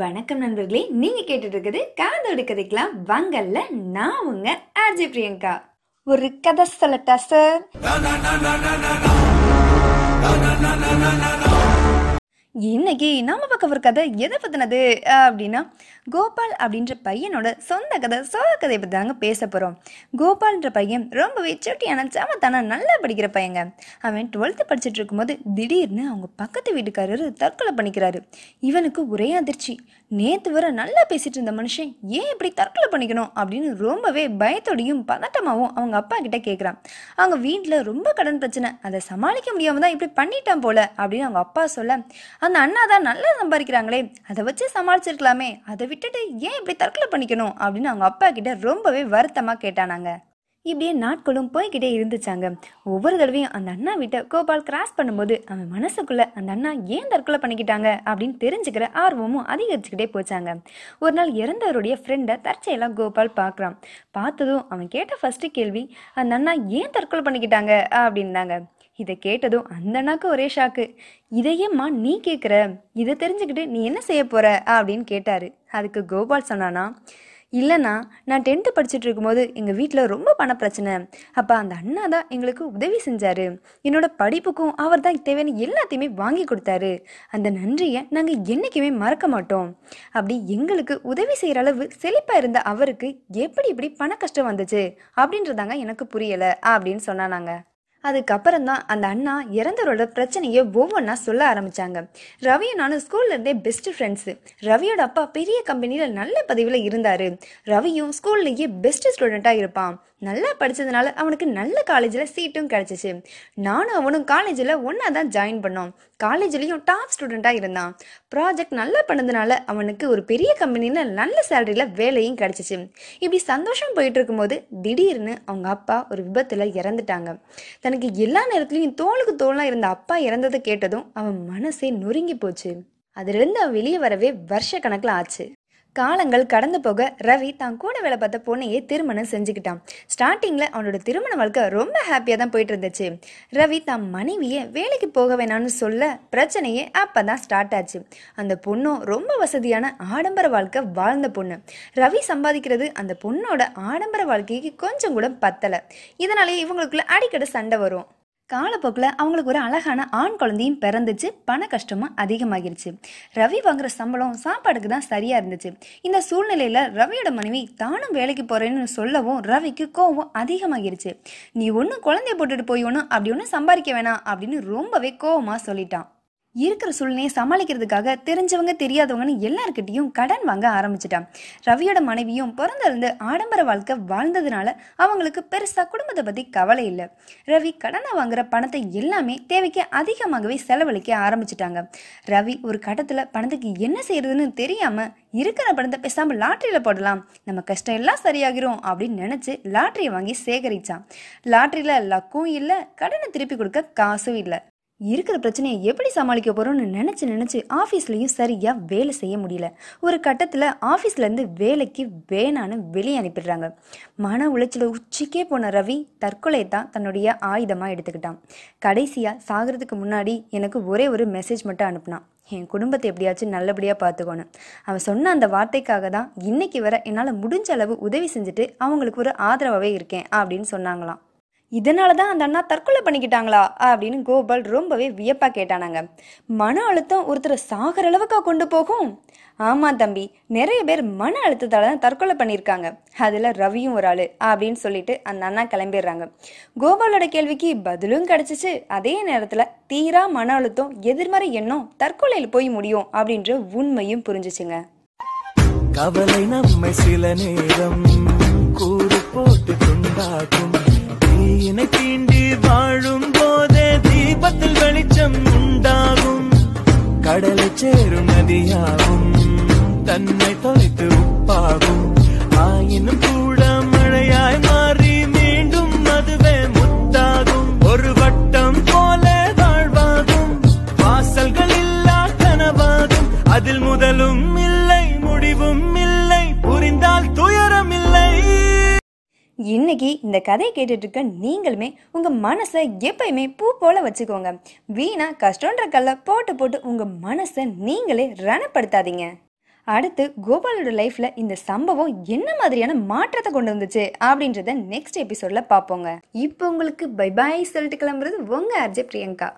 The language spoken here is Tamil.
வணக்கம் நண்பர்களே நீங்க கேட்டுட்டு இருக்குது காதோடு கதைக்கலாம். வங்கல்ல நான் உங்க ஆர்ஜே பிரியங்கா. ஒரு கதை சொல்லட்டா சார் இன்னைக்கு நம்ம பார்க்க ஒரு கதை எதை பத்தினது? அப்படின்னா கோபால் அப்படின்ற பையனோட சொந்த கதை சோக கதையை பற்றி தாங்க பேச போகிறோம் கோபால்ன்ற பையன் ரொம்பவே சுட்டியான சமத்தான நல்லா படிக்கிற பையங்க. அவன் டுவெல்த்து படிச்சுட்டு இருக்கும்போது திடீர்னு அவங்க பக்கத்து வீட்டுக்காரரு தற்கொலை பண்ணிக்கிறாரு. இவனுக்கு ஒரே அதிர்ச்சி. நேற்று வர நல்லா பேசிட்டு இருந்த மனுஷன் ஏன் இப்படி தற்கொலை பண்ணிக்கணும் அப்படின்னு ரொம்பவே பயத்தோடையும் பதட்டமாகவும் அவங்க அப்பா கிட்ட கேட்குறான் அவங்க வீட்டில் ரொம்ப கடன் பிரச்சனை. அதை சமாளிக்க முடியாமல் தான் இப்படி பண்ணிட்டான் போல அப்படின்னு அவங்க அப்பா சொல்ல அந்த அண்ணா தான் நல்லா சம்பாதிக்கிறாங்களே அதை வச்சு சமாளிச்சிருக்கலாமே அதை விட்டுட்டு ஏன் இப்படி தற்கொலை பண்ணிக்கணும் அப்படின்னு அவங்க அப்பா கிட்ட ரொம்பவே வருத்தமாக கேட்டானாங்க. இப்படியே நாட்களும் போய்கிட்டே இருந்துச்சாங்க. ஒவ்வொரு தடவையும் அந்த அண்ணா வீட்டை கோபால் கிராஸ் பண்ணும்போது அவன் மனசுக்குள்ள அந்த அண்ணா ஏன் தற்கொலை பண்ணிக்கிட்டாங்க அப்படின்னு தெரிஞ்சுக்கிற ஆர்வமும் அதிகரிச்சுக்கிட்டே போச்சாங்க. ஒரு நாள் இறந்தவருடைய ஃப்ரெண்டை தற்செயலாக கோபால் பார்க்குறான். பார்த்ததும் அவன் கேட்ட ஃபர்ஸ்ட் கேள்வி அந்த அண்ணா ஏன் தற்கொலை பண்ணிக்கிட்டாங்க அப்படின்னாங்க. இதை கேட்டதும் அந்த அண்ணாக்கு ஒரே ஷாக்கு இதையேம்மா நீ கேட்குற இதை தெரிஞ்சுக்கிட்டு நீ என்ன செய்ய போகிற அப்படின்னு கேட்டார். அதுக்கு கோபால் சொன்னானா இல்லைண்ணா நான் டென்த்து படிச்சுட்டு இருக்கும்போது எங்கள் வீட்டில் ரொம்ப பண பிரச்சனை. அப்போ அந்த அண்ணா தான் எங்களுக்கு உதவி செஞ்சார். என்னோட படிப்புக்கும் அவர் தான் தேவையான எல்லாத்தையுமே வாங்கி கொடுத்தாரு. அந்த நன்றியை நாங்கள் என்றைக்குமே மறக்க மாட்டோம். அப்படி எங்களுக்கு உதவி செய்கிற அளவு செழிப்பாக இருந்த அவருக்கு எப்படி இப்படி பண கஷ்டம் வந்துச்சு? அப்படின்றதாங்க எனக்கு புரியலை அப்படின்னு சொன்னானாங்க. அதுக்கப்புறம் தான் அந்த அண்ணா இறந்தவரோட பிரச்சனையை ஒவ்வொன்றா சொல்ல ஆரம்பித்தாங்க ரவியும் நானும் ஸ்கூல்ல இருந்தே பெஸ்ட் ஃப்ரெண்ட்ஸு ரவியோட அப்பா பெரிய கம்பெனியில் நல்ல பதவியில் இருந்தார். ரவியும் ஸ்கூல்லையே பெஸ்ட் ஸ்டூடெண்ட்டாக இருப்பான். நல்லா படித்ததுனால அவனுக்கு நல்ல காலேஜில் சீட்டும் கிடச்சிச்சு. நானும் அவனும் காலேஜில் ஒன்றா தான் ஜாயின் பண்ணோம். காலேஜ்லேயும் டாப் ஸ்டூடெண்ட்டாக இருந்தான். ப்ராஜெக்ட் நல்லா பண்ணதுனால அவனுக்கு ஒரு பெரிய கம்பெனியில் நல்ல சேலரியில் வேலையும் கிடச்சிச்சு. இப்படி சந்தோஷம் போயிட்டு இருக்கும்போது திடீர்னு அவங்க அப்பா ஒரு விபத்தில் இறந்துட்டாங்க. தனக்கு எல்லா நேரத்துலையும் தோளுக்கு தோளாக இருந்த அப்பா இறந்ததை கேட்டதும் அவன் மனசே நொறுங்கி போச்சு. அதிலிருந்து அவன் வெளியே வரவே வருஷ கணக்கில் ஆச்சு. காலங்கள் கடந்து போக ரவி தான் கூட வேலை பார்த்த பொண்ணையே திருமணம் செஞ்சுக்கிட்டான். ஸ்டார்டிங்கில் அவனோட திருமண வாழ்க்கை ரொம்ப ஹாப்பியாக தான் போயிட்டு இருந்துச்சு. ரவி தான் மனைவியை வேலைக்கு போக வேணாம்னு சொல்ல பிரச்சனையே அப்போ தான் ஸ்டார்ட் ஆச்சு. அந்த பொண்ணும் ரொம்ப வசதியான ஆடம்பர வாழ்க்கை வாழ்ந்த பொண்ணு. ரவி சம்பாதிக்கிறது அந்த பொண்ணோட ஆடம்பர வாழ்க்கைக்கு கொஞ்சம் கூட பத்தலை. இதனாலே இவங்களுக்குள்ள அடிக்கடி சண்டை வரும். காலப்போக்கில் அவங்களுக்கு ஒரு அழகான ஆண் குழந்தையும் பிறந்துச்சு. பண கஷ்டமும் அதிகமாகிருச்சு. ரவி வாங்குற சம்பளம் சாப்பாடுக்கு தான் சரியாக இருந்துச்சு. இந்த சூழ்நிலையில் ரவியோட மனைவி தானும் வேலைக்கு போகிறேன்னு சொல்லவும் ரவிக்கு கோவம் அதிகமாகிருச்சு. நீ ஒன்றும் குழந்தைய போட்டுட்டு போய் ஒன்றும் அப்படி ஒன்றும் சம்பாதிக்க வேணாம் அப்படின்னு ரொம்பவே கோவமாக சொல்லிட்டான். இருக்கிற சூழ்நிலையை சமாளிக்கிறதுக்காக தெரிஞ்சவங்க தெரியாதவங்கன்னு எல்லார்கிட்டையும் கடன் வாங்க ஆரம்பிச்சிட்டான். ரவியோட மனைவியும் பிறந்திருந்து ஆடம்பர வாழ்க்கை வாழ்ந்ததுனால அவங்களுக்கு பெருசாக குடும்பத்தை பற்றி கவலை இல்லை. ரவி கடனை வாங்குற பணத்தை எல்லாமே தேவைக்கு அதிகமாகவே செலவழிக்க ஆரம்பிச்சிட்டாங்க. ரவி ஒரு கட்டத்தில் பணத்துக்கு என்ன செய்யறதுன்னு தெரியாமல் இருக்கிற பணத்தை பேசாமல் லாட்டரியில் போடலாம் நம்ம கஷ்டம் எல்லாம் சரியாகிரும் அப்படின்னு நினச்சி லாட்டரியை வாங்கி சேகரிச்சான். லாட்டரியில் லக்கும் இல்லை கடனை திருப்பி கொடுக்க காசும் இல்லை. இருக்கிற பிரச்சனையை எப்படி சமாளிக்க போகிறோன்னு நினச்சி நினச்சி ஆஃபீஸ்லேயும் சரியாக வேலை செய்ய முடியல. ஒரு கட்டத்தில் ஆஃபீஸ்லேருந்து வேலைக்கு வேணான்னு வெளியே அனுப்பிடுறாங்க. மன உளைச்சல உச்சிக்கே போன ரவி தற்கொலை தான் தன்னுடைய ஆயுதமாக எடுத்துக்கிட்டான். கடைசியாக சாகிறதுக்கு முன்னாடி எனக்கு ஒரே ஒரு மெசேஜ் மட்டும் அனுப்புனான். என் குடும்பத்தை எப்படியாச்சும் நல்லபடியாக பார்த்துக்கணும் அவன் சொன்ன அந்த வார்த்தைக்காக தான் இன்னைக்கு வர என்னால் முடிஞ்ச அளவு உதவி செஞ்சுட்டு அவங்களுக்கு ஒரு ஆதரவாகவே இருக்கேன் அப்படின்னு சொன்னாங்களாம். இதனால தான் அந்த அண்ணா தற்கொலை பண்ணிக்கிட்டாங்களா? அப்படின்னு கோபால் ரொம்பவே வியப்பா கேட்டானாங்க. மன அழுத்தம் ஒருத்தரை சாகிற அளவுக்கா கொண்டு போகும்? ஆமா தம்பி நிறைய பேர் மன அழுத்தத்தால தான் தற்கொலை பண்ணியிருக்காங்க. அதுல ரவியும் ஒரு ஆளு அப்படின்னு சொல்லிட்டு அந்த அண்ணா கிளம்பிடுறாங்க. கோபாலோட கேள்விக்கு பதிலும் கிடைச்சிச்சு. அதே நேரத்துல தீரா மன அழுத்தம் எதிர்மறை எண்ணம் தற்கொலையில் போய் முடியும் அப்படின்ற உண்மையும் புரிஞ்சிச்சுங்க. கவலை நம்மை சில நேரம் கூறு போட்டு துண்டாக்கும் வெளிச்சம் உண்டாகும் கடலை சேரும் நதியாகும். தன்னை தொலைத்து உப்பாகும். ஆயினும் இன்னைக்கு இந்த கதையை கேட்டுட்டு இருக்க நீங்களுமே உங்கள் மனசை எப்பயுமே பூ போல வச்சுக்கோங்க. வீணா கஷ்டன்ற கல்ல போட்டு போட்டு உங்கள் மனசை நீங்களே ரணப்படுத்தாதீங்க. அடுத்து கோபாலோட லைஃப்பில் இந்த சம்பவம் என்ன மாதிரியான மாற்றத்தை கொண்டு வந்துச்சு அப்படின்றத நெக்ஸ்ட் எபிசோடில் பார்ப்போங்க இப்போ உங்களுக்கு பை பாய் சொல்லிட்டு கிளம்புறது உங்க அர்ஜய் பிரியங்கா.